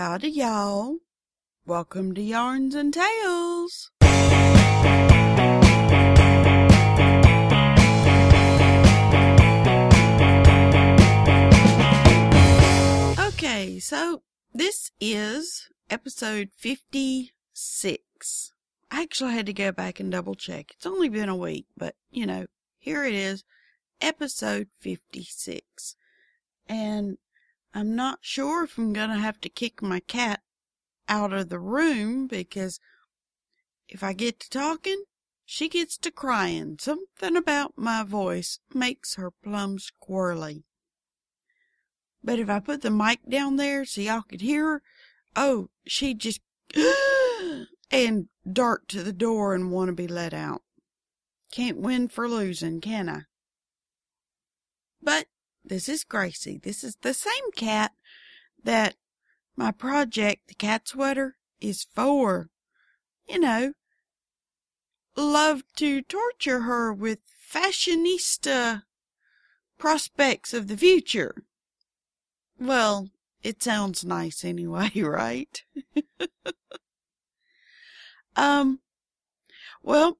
Howdy, y'all. Welcome to Yarns and Tales. Okay, so this is episode 56. I actually had to go back and double check. It's only been a week, but you know, here it is, episode 56. And I'm not sure if I'm going to have to kick my cat out of the room because if I get to talking, she gets to crying. Something about my voice makes her plumb squirrely. But if I put the mic down there so y'all could hear her, oh, she'd just and dart to the door and want to be let out. Can't win for losing, can I? But this is Gracie. This is the same cat that my project, the cat sweater, is for. You know, love to torture her with fashionista prospects of the future. Well, it sounds nice anyway, right? um, well,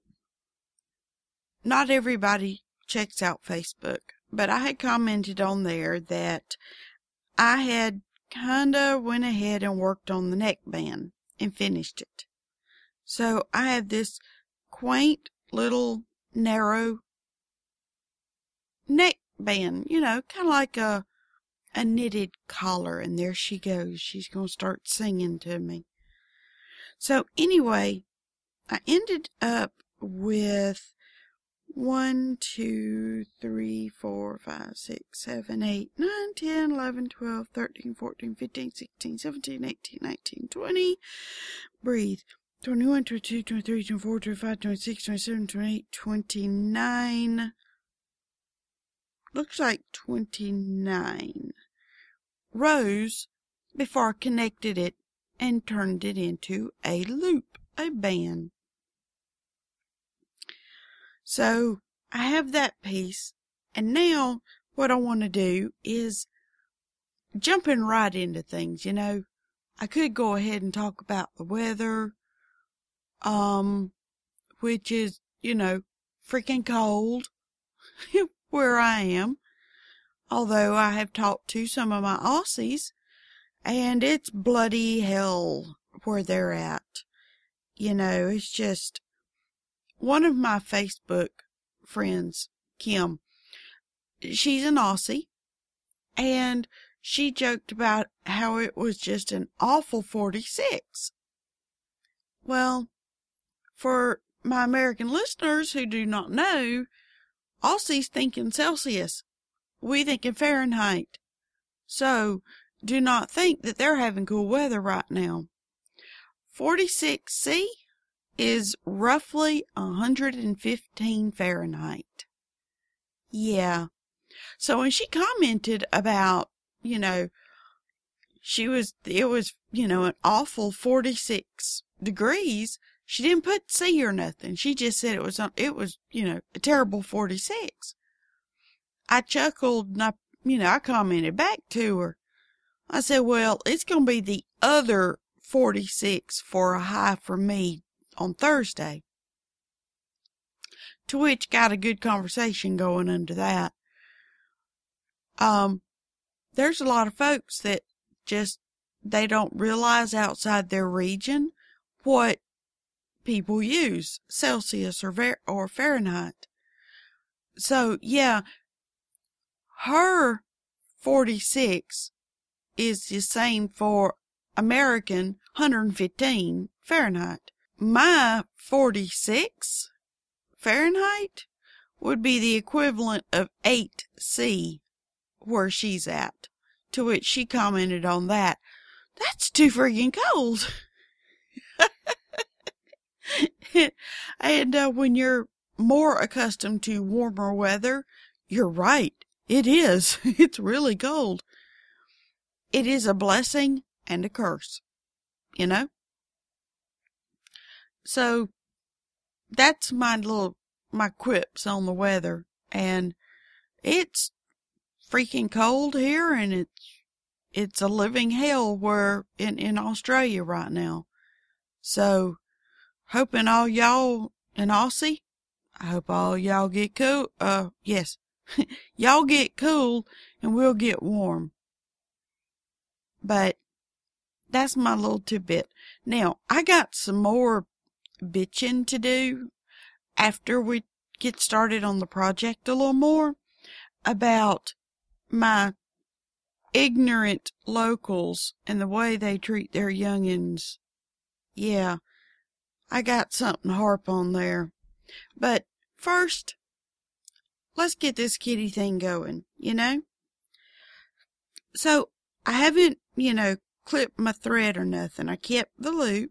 not everybody checks out Facebook, but I had commented on there that I had kinda went ahead and worked on the neckband and finished it. So I have this quaint little narrow neckband, you know, kind of like a a knitted collar, and there she goes. She's to start singing to me. So anyway, I ended up with one, two, three, four, five, six, seven, eight, nine, ten, eleven, twelve, thirteen, fourteen, fifteen, sixteen, seventeen, eighteen, nineteen, twenty. Breathe. 21, 22, 23, 24, 25, 26, 27, 28, 29. Looks like 29 rows before I connected it and turned it into a loop, a band. So I have that piece and now what I want to do is jumping right into things, you know. I could go ahead and talk about the weather, um, which is, you know, freaking cold where I am. Although I have talked to some of my Aussies and it's bloody hell where they're at. You know, it's just one of my Facebook friends, Kim, she's an Aussie and she joked about how it was just an awful 46. Well, for my American listeners who do not know, Aussies think in Celsius. We think in Fahrenheit. So do not think that they're having cool weather right now. 46C is roughly 115 Fahrenheit. Yeah. So when she commented about, you know, she was, it was, you know, an awful 46 degrees, she didn't put C or nothing. She just said it was, it was, you know, a terrible 46. I chuckled and I, you know, I commented back to her. I said, well, it's going to be the other 46 for a high for me on Thursday. To which got a good conversation going under that. Um, there's a lot of folks that just, they don't realize outside their region what people use, Celsius or, or Fahrenheit. So yeah, her 46 is the same for American 115 Fahrenheit. My 46 Fahrenheit would be the equivalent of 8C where she's at. To which she commented on that. That's too freaking cold. and uh, when you're more accustomed to warmer weather, you're right. It is. It's really cold. It is a blessing and a curse, you know? So that's my little, my quips on the weather. And it's freaking cold here and it's it's a living hell where in, in Australia right now. So hoping all y'all in Aussie, I hope all y'all get cool. Uh, yes, y'all get cool and we'll get warm. But that's my little tidbit. Now I got some more bitching to do after we get started on the project a little more about my ignorant locals and the way they treat their youngins. Yeah, I got something to harp on there. But first, let's get this kitty thing going, you know? So I haven't, you know, clipped my thread or nothing. I kept the loop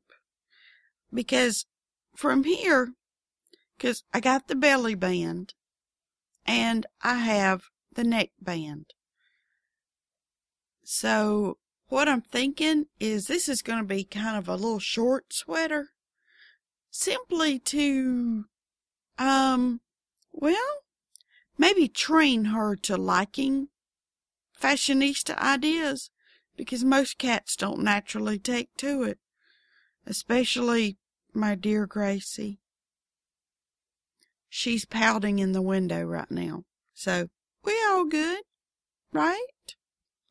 because from here, cause I got the belly band and I have the neck band. So what I'm thinking is this is going to be kind of a little short sweater simply to, um, well, maybe train her to liking fashionista ideas because most cats don't naturally take to it, especially my dear Gracie. She's pouting in the window right now. So we all good, right?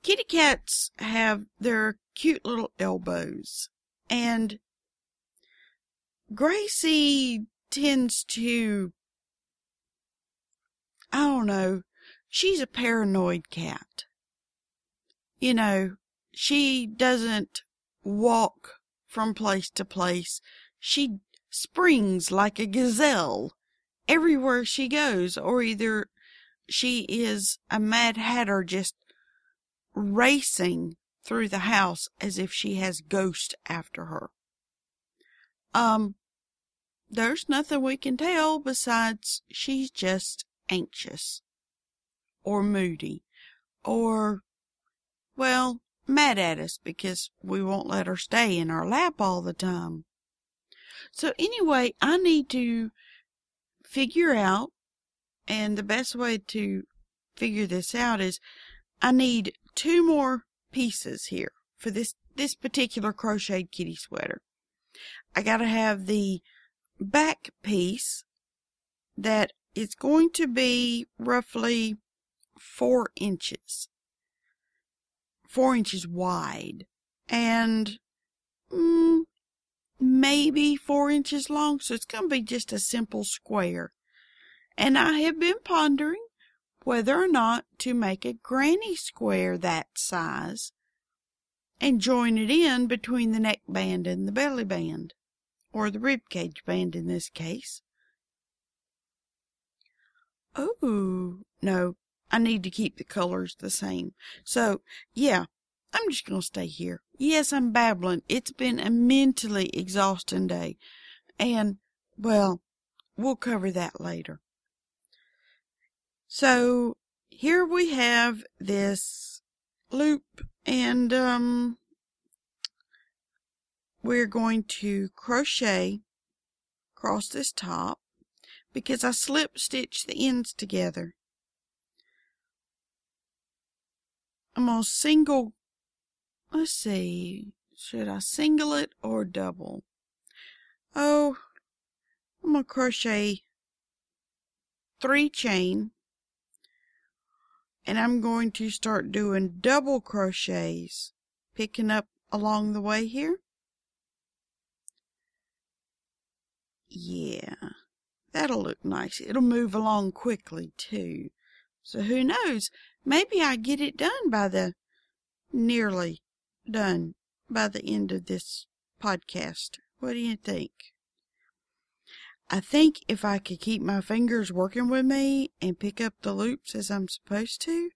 Kitty cats have their cute little elbows and Gracie tends to, I don't know, she's a paranoid cat. You know, she doesn't walk from place to place. She springs like a gazelle everywhere she goes, or either she is a mad hatter just racing through the house as if she has ghosts after her. Um, there's nothing we can tell besides she's just anxious or moody or, well, mad at us because we won't let her stay in our lap all the time. So anyway, I need to figure out, and the best way to figure this out is I need two more pieces here for this, this particular crocheted kitty sweater. I gotta have the back piece that is going to be roughly four inches, four inches wide and mm, maybe four inches long. So it's going to be just a simple square. And I have been pondering whether or not to make a granny square that size and join it in between the neck band and the belly band, or the rib cage band in this case. Oh, no, I need to keep the colors the same. So, yeah, I'm just going to stay here. Yes, I'm babbling. It's been a mentally exhausting day. And, well, we'll cover that later. So here we have this loop and um, we're going to crochet across this top because I slip stitch the ends together. I'm going to single, let's see, should I single it or double? Oh, I'm going to crochet three chain and I'm going to start doing double crochets picking up along the way here. Yeah that'll look nice. It'll move along quickly too. So who knows? Maybe I get it done by the nearly done by the end of this podcast what do you think I think if I could keep my fingers working with me and pick up the loops as I'm supposed to,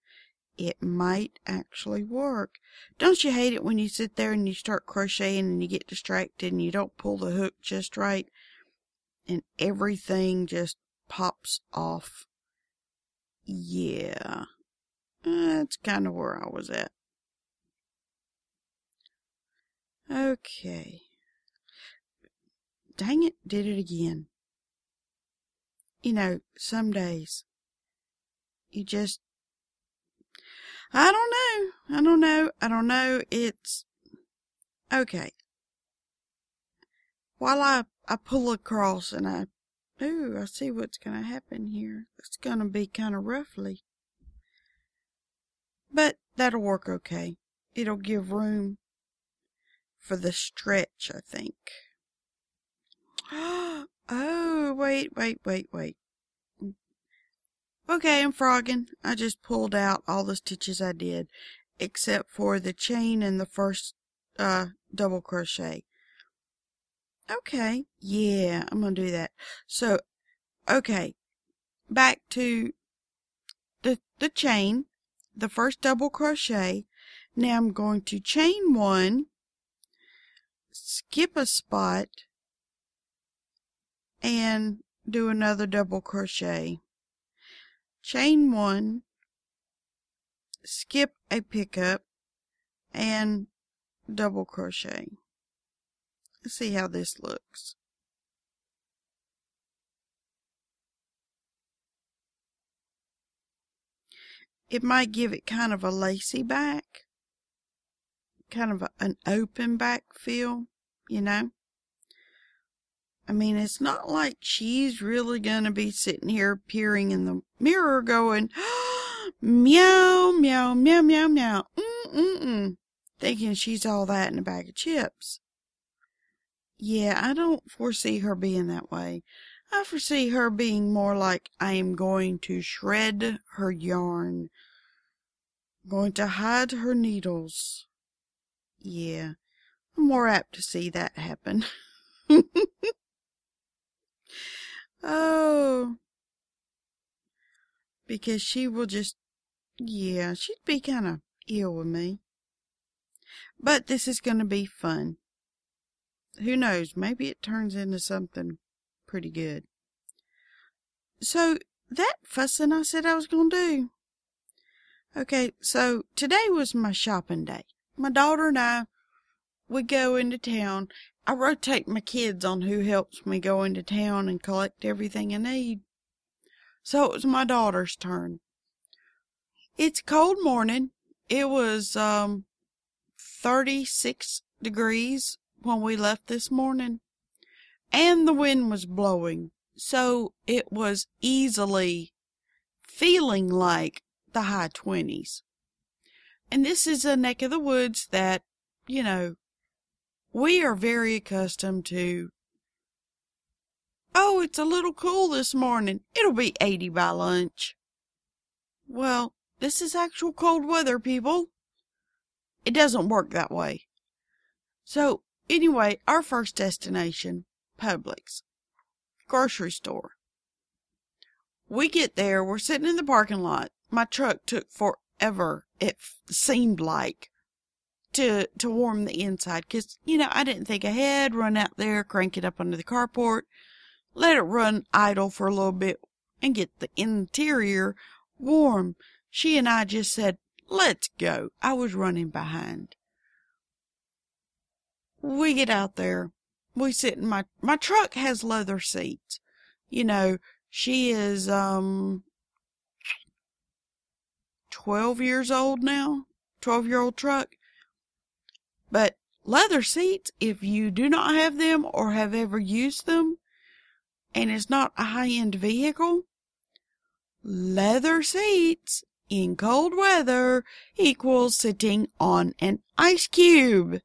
it might actually work. Don't you hate it when you sit there and you start crocheting and you get distracted and you don't pull the hook just right and everything just pops off? Yeah, that's kind of where I was at. Okay. Dang it, did it again you know, some days you just, I don't know. I don't know. I don't know. It's okay. While I, I pull across and I, ooh, I see what's going to happen here. It's going to be kind of roughly. But that'll work okay. It'll give room for the stretch, I think. Oh, wait, wait, wait, wait. Okay, I'm frogging. I just pulled out all the stitches I did, except for the chain and the first uh, double crochet. Okay, yeah, I'm gonna do that. So, okay, back to the the chain, the first double crochet. Now I'm going to chain one, skip a spot, and do another double crochet. Chain one, skip a pickup, and double crochet. Let's see how this looks. It might give it kind of a lacy back, kind of an open back feel, you know. I mean, it's not like she's really going to be sitting here peering in the mirror going, meow, meow, meow, meow, meow, mm-mm-mm, thinking she's all that in a bag of chips. Yeah, I don't foresee her being that way. I foresee her being more like I am going to shred her yarn, going to hide her needles. Yeah, I'm more apt to see that happen. Oh. Because she will just, yeah, she'd be kind of ill with me. But this is going to be fun. Who knows? Maybe it turns into something pretty good. So that fussing I said I was going to do. Okay, so today was my shopping day. My daughter and I, we go into town I rotate my kids on who helps me go into town and collect everything I need. So it was my daughter's turn. It's a cold morning. It was um 36 degrees when we left this morning, and the wind was blowing, so it was easily feeling like the high 20s. And this is a neck of the woods that, you know, we are very accustomed to, oh, it's a little cool this morning. It'll be 80 by lunch. Well, this is actual cold weather, people. It doesn't work that way. So, anyway, our first destination, Publix, grocery store. We get there, we're sitting in the parking lot. My truck took forever, it seemed like to to warm the inside because you know I didn't think ahead. Run out there, crank it up under the carport, let it run idle for a little bit, and get the interior warm. She and I just said, "Let's go." I was running behind. We get out there. We sit in my my truck has leather seats. You know, she is um 12 years old now. 12 year old truck but leather seats, if you do not have them or have ever used them, and it's not a high end vehicle, leather seats in cold weather equals sitting on an ice cube.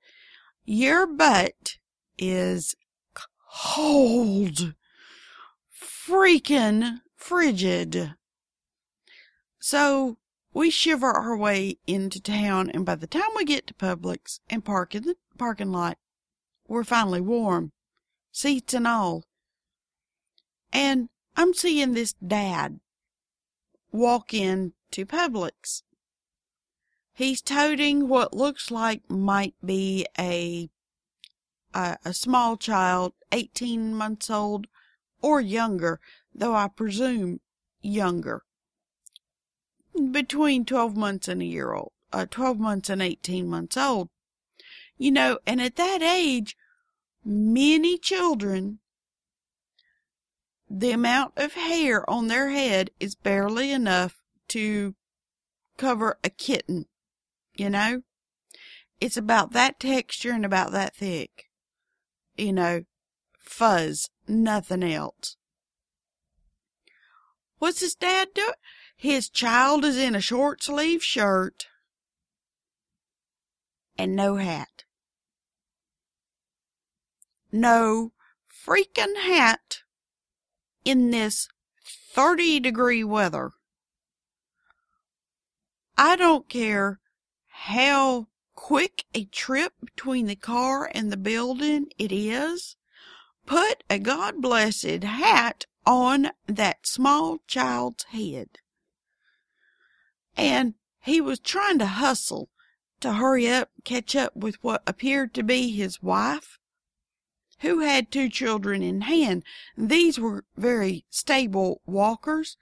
Your butt is cold, freaking frigid. So we shiver our way into town, and by the time we get to Publix and park in the parking lot, we're finally warm, seats and all. And I'm seeing this dad walk in to Publix. He's toting what looks like might be a, a, a small child, 18 months old or younger, though I presume younger between 12 months and a year old, uh, 12 months and 18 months old. You know, and at that age, many children, the amount of hair on their head is barely enough to cover a kitten, you know? It's about that texture and about that thick. You know, fuzz, nothing else. What's his dad doing? His child is in a short sleeve shirt and no hat. No freaking hat in this 30 degree weather. I don't care how quick a trip between the car and the building it is. Put a God blessed hat on that small child's head. And he was trying to hustle to hurry up, catch up with what appeared to be his wife, who had two children in hand. These were very stable walkers,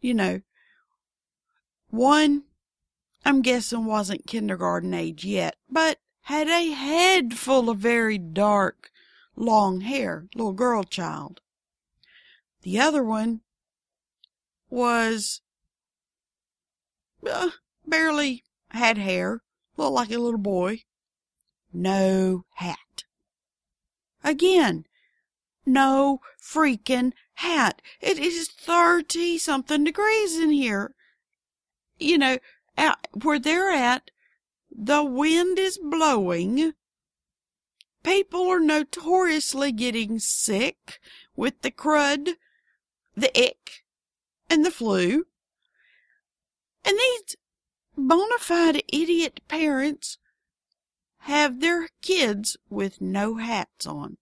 you know. One, I'm guessing wasn't kindergarten age yet, but had a head full of very dark, long hair, little girl child. The other one was uh, barely had hair, looked like a little boy. No hat. Again, no freaking hat. It is thirty something degrees in here. You know, out where they're at, the wind is blowing. People are notoriously getting sick with the crud, the ick, and the flu. And these bona fide idiot parents have their kids with no hats on.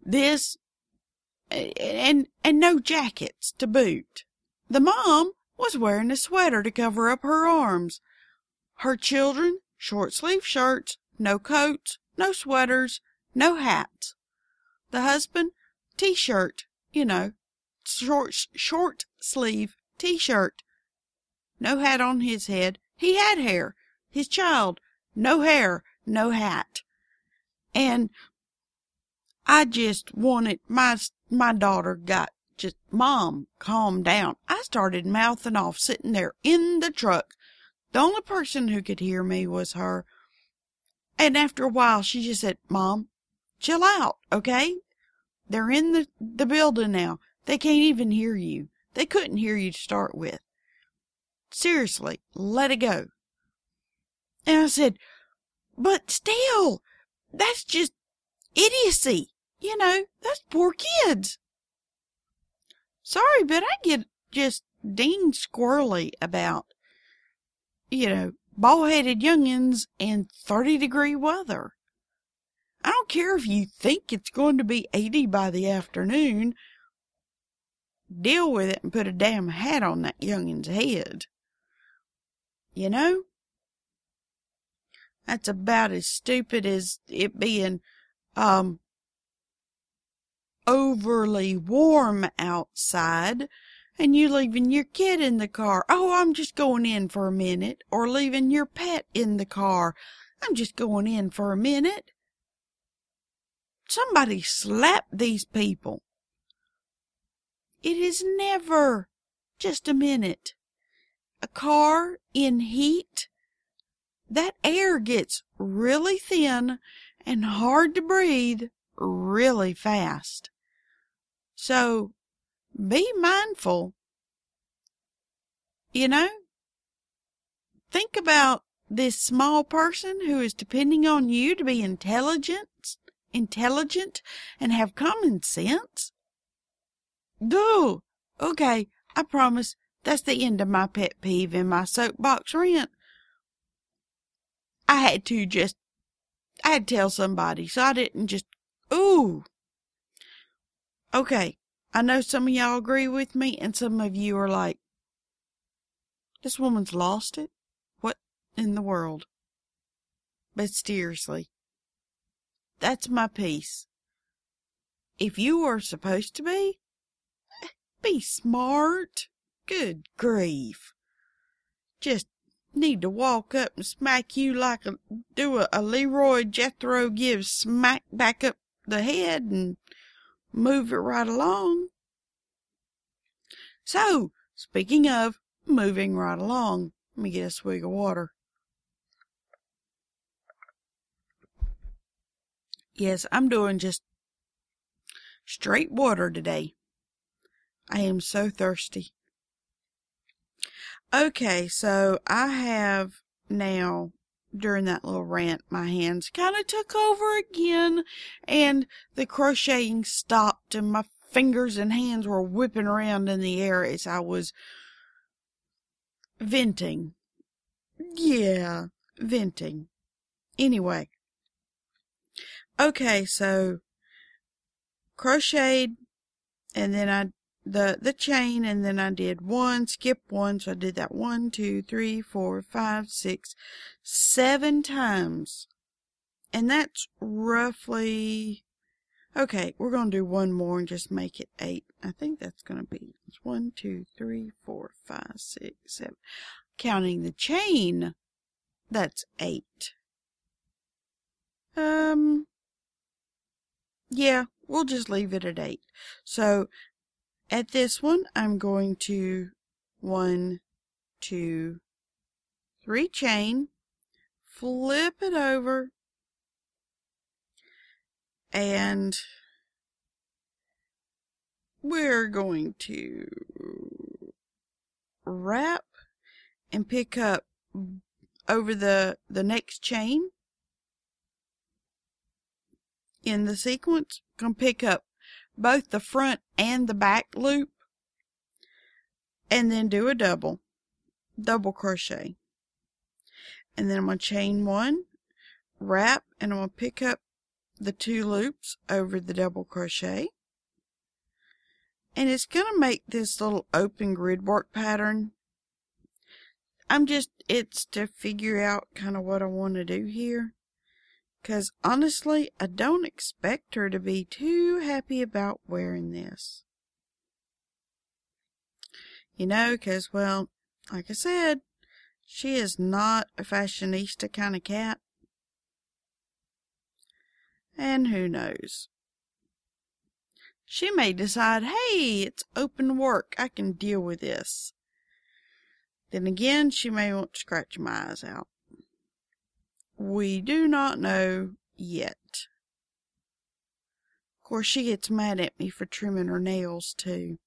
This and and no jackets to boot. The mom was wearing a sweater to cover up her arms. Her children short sleeve shirts, no coats, no sweaters, no hats. The husband t-shirt, you know, short short sleeve t-shirt. No hat on his head. He had hair. His child, no hair, no hat. And I just wanted my my daughter got just mom calm down. I started mouthing off sitting there in the truck. The only person who could hear me was her. And after a while she just said, Mom, chill out, okay? They're in the, the building now. They can't even hear you. They couldn't hear you to start with. Seriously, let it go. And I said, but still, that's just idiocy. You know, that's poor kids. Sorry, but I get just ding squirrely about, you know, bald headed youngins and 30 degree weather. I don't care if you think it's going to be 80 by the afternoon. Deal with it and put a damn hat on that youngin's head. You know? That's about as stupid as it being, um, overly warm outside and you leaving your kid in the car. Oh, I'm just going in for a minute. Or leaving your pet in the car. I'm just going in for a minute. Somebody slap these people. It is never just a minute. A car in heat, that air gets really thin and hard to breathe really fast. So be mindful. You know, think about this small person who is depending on you to be intelligent intelligent, and have common sense? Do. Okay, I promise that's the end of my pet peeve and my soapbox rant. I had to just, I had to tell somebody, so I didn't just, ooh. Okay, I know some of y'all agree with me, and some of you are like, this woman's lost it? What in the world? But seriously, that's my piece. If you are supposed to be, be smart. Good grief. Just need to walk up and smack you like a, do a, a Leroy Jethro Gibbs smack back up the head and move it right along. So, speaking of moving right along. Let me get a swig of water. Yes, I'm doing just straight water today. I am so thirsty. Okay, so I have now during that little rant, my hands kind of took over again and the crocheting stopped and my fingers and hands were whipping around in the air as I was venting. Yeah, venting. Anyway. Okay, so crocheted and then I the the chain and then I did one, skip one, so I did that one, two, three, four, five, six, seven times. And that's roughly okay, we're gonna do one more and just make it eight. I think that's gonna be it's one, two, three, four, five, six, seven. Counting the chain, that's eight. Um yeah, we'll just leave it at eight. So at this one, I'm going to one, two, three chain, flip it over, and we're going to wrap and pick up over the, the next chain in the sequence. Gonna pick up both the front and the back loop and then do a double, double crochet. And then I'm going to chain one, wrap, and I'm going to pick up the two loops over the double crochet. And it's going to make this little open grid work pattern. I'm just, it's to figure out kind of what I want to do here. Because honestly, I don't expect her to be too happy about wearing this. You know, because, well, like I said, she is not a fashionista kind of cat. And who knows? She may decide, hey, it's open work. I can deal with this. Then again, she may want to scratch my eyes out. We do not know yet. Of course, she gets mad at me for trimming her nails, too.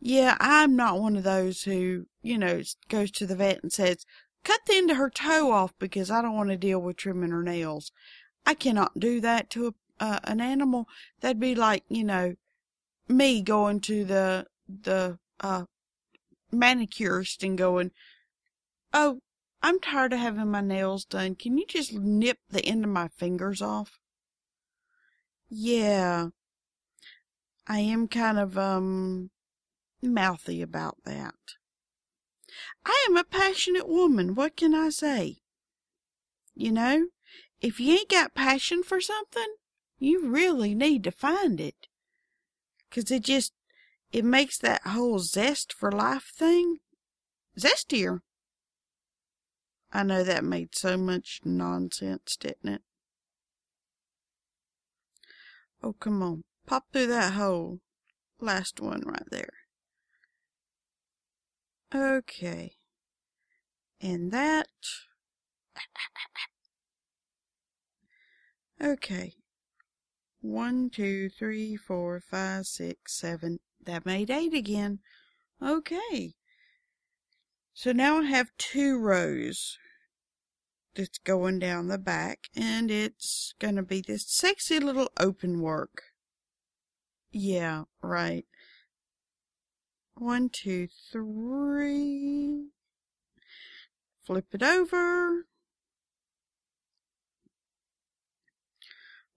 Yeah, I'm not one of those who, you know, goes to the vet and says, cut the end of her toe off because I don't want to deal with trimming her nails. I cannot do that to a, uh, an animal. That'd be like, you know, me going to the, the, uh, manicurist and going, oh, I'm tired of having my nails done. Can you just nip the end of my fingers off? Yeah. I am kind of, um, mouthy about that. I am a passionate woman. What can I say? You know, if you ain't got passion for something, you really need to find it. 'Cause it just, it makes that whole zest for life thing zestier. I know that made so much nonsense, didn't it? Oh, come on. Pop through that hole. Last one right there. Okay. And that. Okay. One, two, three, four, five, six, seven. That made eight again. Okay. So now I have two rows that's going down the back and it's going to be this sexy little open work. Yeah, right. One, two, three. Flip it over.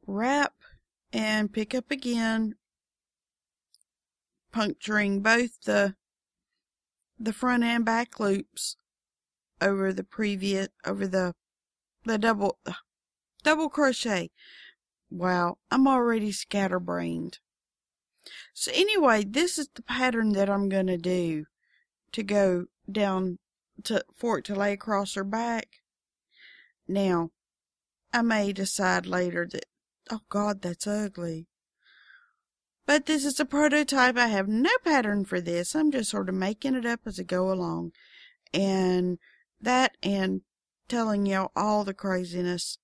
Wrap and pick up again, puncturing both the the front and back loops over the previous, over the, the double, double crochet. Wow, I'm already scatterbrained. So anyway, this is the pattern that I'm going to do to go down to, for it to lay across her back. Now, I may decide later that, oh God, that's ugly. But this is a prototype. I have no pattern for this. I'm just sort of making it up as I go along. And that and telling y'all all the craziness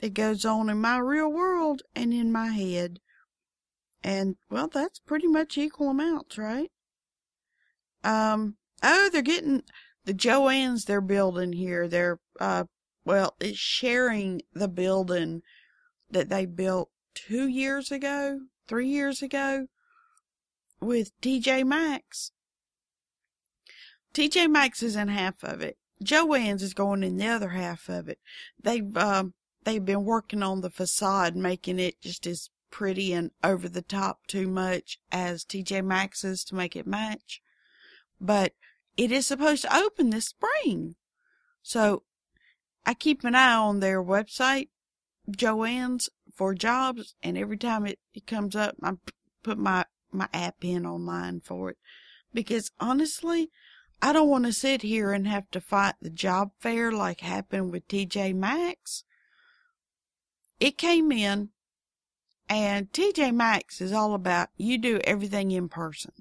that goes on in my real world and in my head. And, well, that's pretty much equal amounts, right? Um, oh, they're getting, the Joann's they're building here. They're, uh, well, it's sharing the building that they built two years ago, three years ago with TJ Maxx. TJ Maxx is in half of it. Joann's is going in the other half of it. They've, um, they've been working on the facade, making it just as pretty and over the top too much as TJ Maxx's to make it match. But it is supposed to open this spring. So I keep an eye on their website, Joann's for jobs, and every time it, it comes up, I put my, my app in online for it. Because honestly, I don't want to sit here and have to fight the job fair like happened with TJ Maxx. It came in, and TJ Maxx is all about you do everything in person.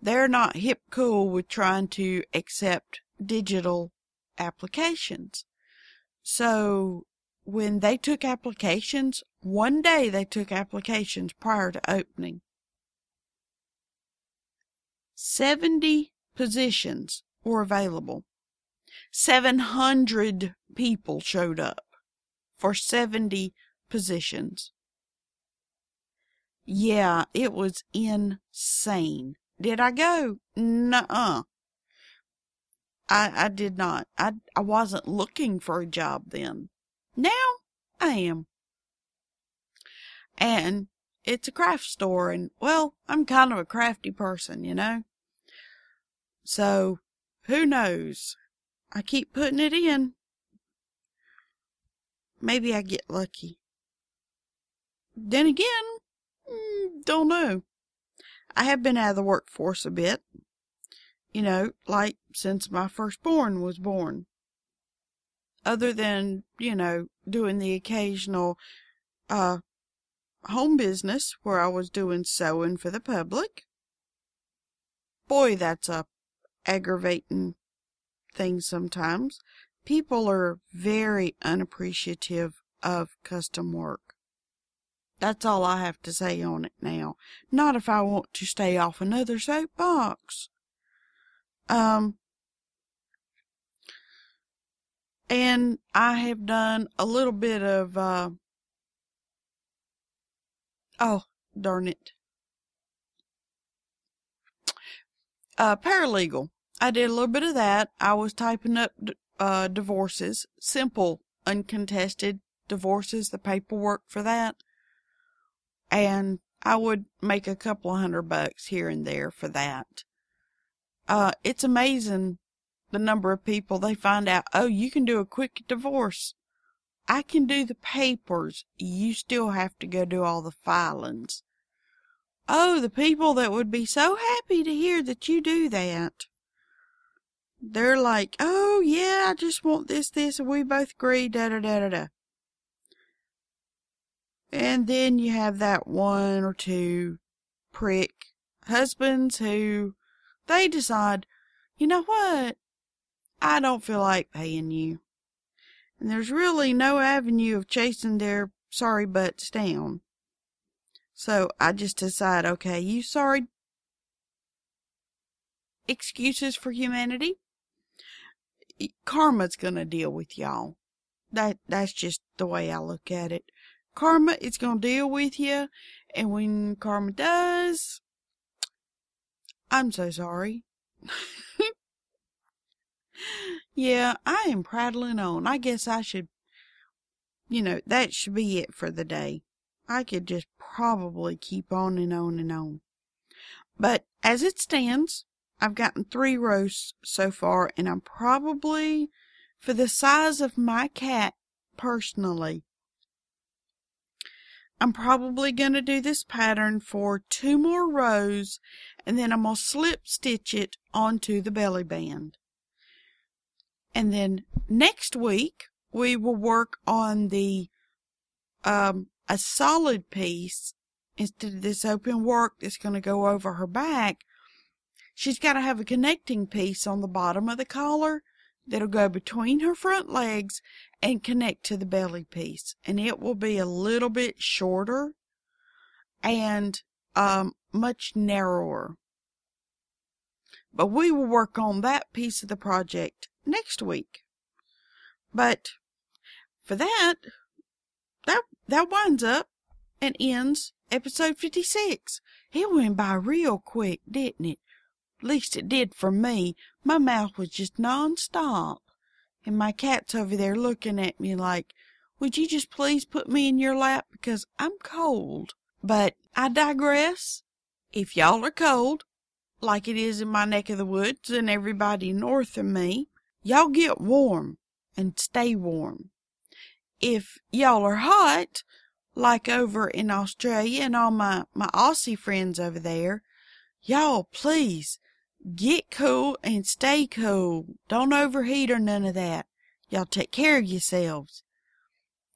They're not hip cool with trying to accept digital applications. So when they took applications, one day they took applications prior to opening. 70 positions were available. 700 people showed up for 70 positions. Yeah, it was insane. Did I go? Nuh-uh. I, I did not. I, I wasn't looking for a job then. Now I am. And it's a craft store and, well, I'm kind of a crafty person, you know? So, who knows? I keep putting it in. Maybe I get lucky. Then again, mm, don't know. I have been out of the workforce a bit. You know, like since my firstborn was born. Other than, you know, doing the occasional, uh, home business where I was doing sewing for the public. Boy, that's a aggravating thing sometimes. People are very unappreciative of custom work. That's all I have to say on it now. Not if I want to stay off another soapbox. Um, and I have done a little bit of, uh, oh, darn it. Uh, paralegal. I did a little bit of that. I was typing up uh, divorces, simple, uncontested divorces, the paperwork for that. And I would make a couple of hundred bucks here and there for that. Uh, it's amazing the number of people they find out, oh, you can do a quick divorce. I can do the papers. You still have to go do all the filings. Oh, the people that would be so happy to hear that you do that. They're like, oh yeah, I just want this, this, and we both agree, da da da da da. And then you have that one or two prick husbands who they decide, you know what? I don't feel like paying you. And there's really no avenue of chasing their sorry butts down. So I just decide, okay, you sorry excuses for humanity karma's gonna deal with y'all. That that's just the way I look at it. Karma is gonna deal with you, and when karma does, I'm so sorry. yeah, I am prattling on. I guess I should, you know, that should be it for the day. I could just probably keep on and on and on. But as it stands, I've gotten three roasts so far, and I'm probably, for the size of my cat personally, I'm probably going to do this pattern for two more rows, and then I'm going to slip stitch it onto the belly band. And then next week, we will work on the, um, a solid piece instead of this open work that's going to go over her back, she's got to have a connecting piece on the bottom of the collar that'll go between her front legs and connect to the belly piece. And it will be a little bit shorter and um, much narrower. But we will work on that piece of the project next week. But for that, that, that winds up and ends episode 56. It went by real quick, didn't it? At least it did for me. My mouth was just non-stop. And my cat's over there looking at me like, would you just please put me in your lap because I'm cold. But I digress. If y'all are cold, like it is in my neck of the woods and everybody north of me, y'all get warm and stay warm. If y'all are hot, like over in Australia and all my, my Aussie friends over there, y'all please get cool and stay cool. Don't overheat or none of that. Y'all take care of yourselves.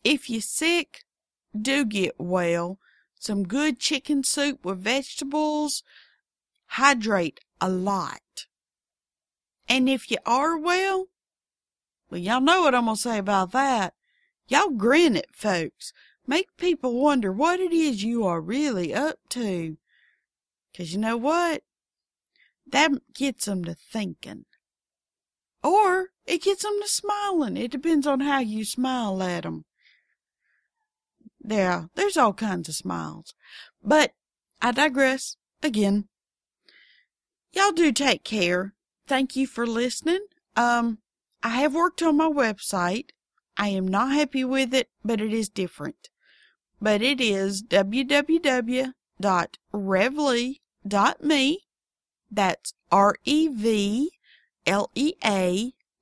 If you're sick, do get well. Some good chicken soup with vegetables. Hydrate a lot. And if you are well, well, y'all know what I'm going to say about that. Y'all grin at folks. Make people wonder what it is you are really up to. 'Cause you know what? That gets 'em to thinking. Or it gets 'em to smiling. It depends on how you smile at 'em. There, there's all kinds of smiles. But I digress again. Y'all do take care. Thank you for listening. Um, I have worked on my website. I am not happy with it, but it is different. But it is www.revlea.me. That's R-E-V-L-E-A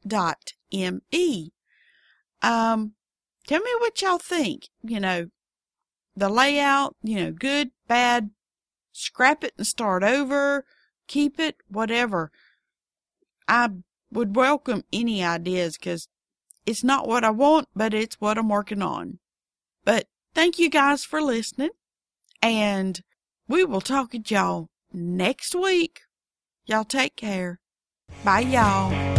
dot M-E. Um, tell me what y'all think. You know, the layout, you know, good, bad, scrap it and start over, keep it, whatever. I would welcome any ideas because it's not what I want, but it's what I'm working on. But thank you guys for listening and we will talk to y'all next week. Y'all take care. Bye y'all.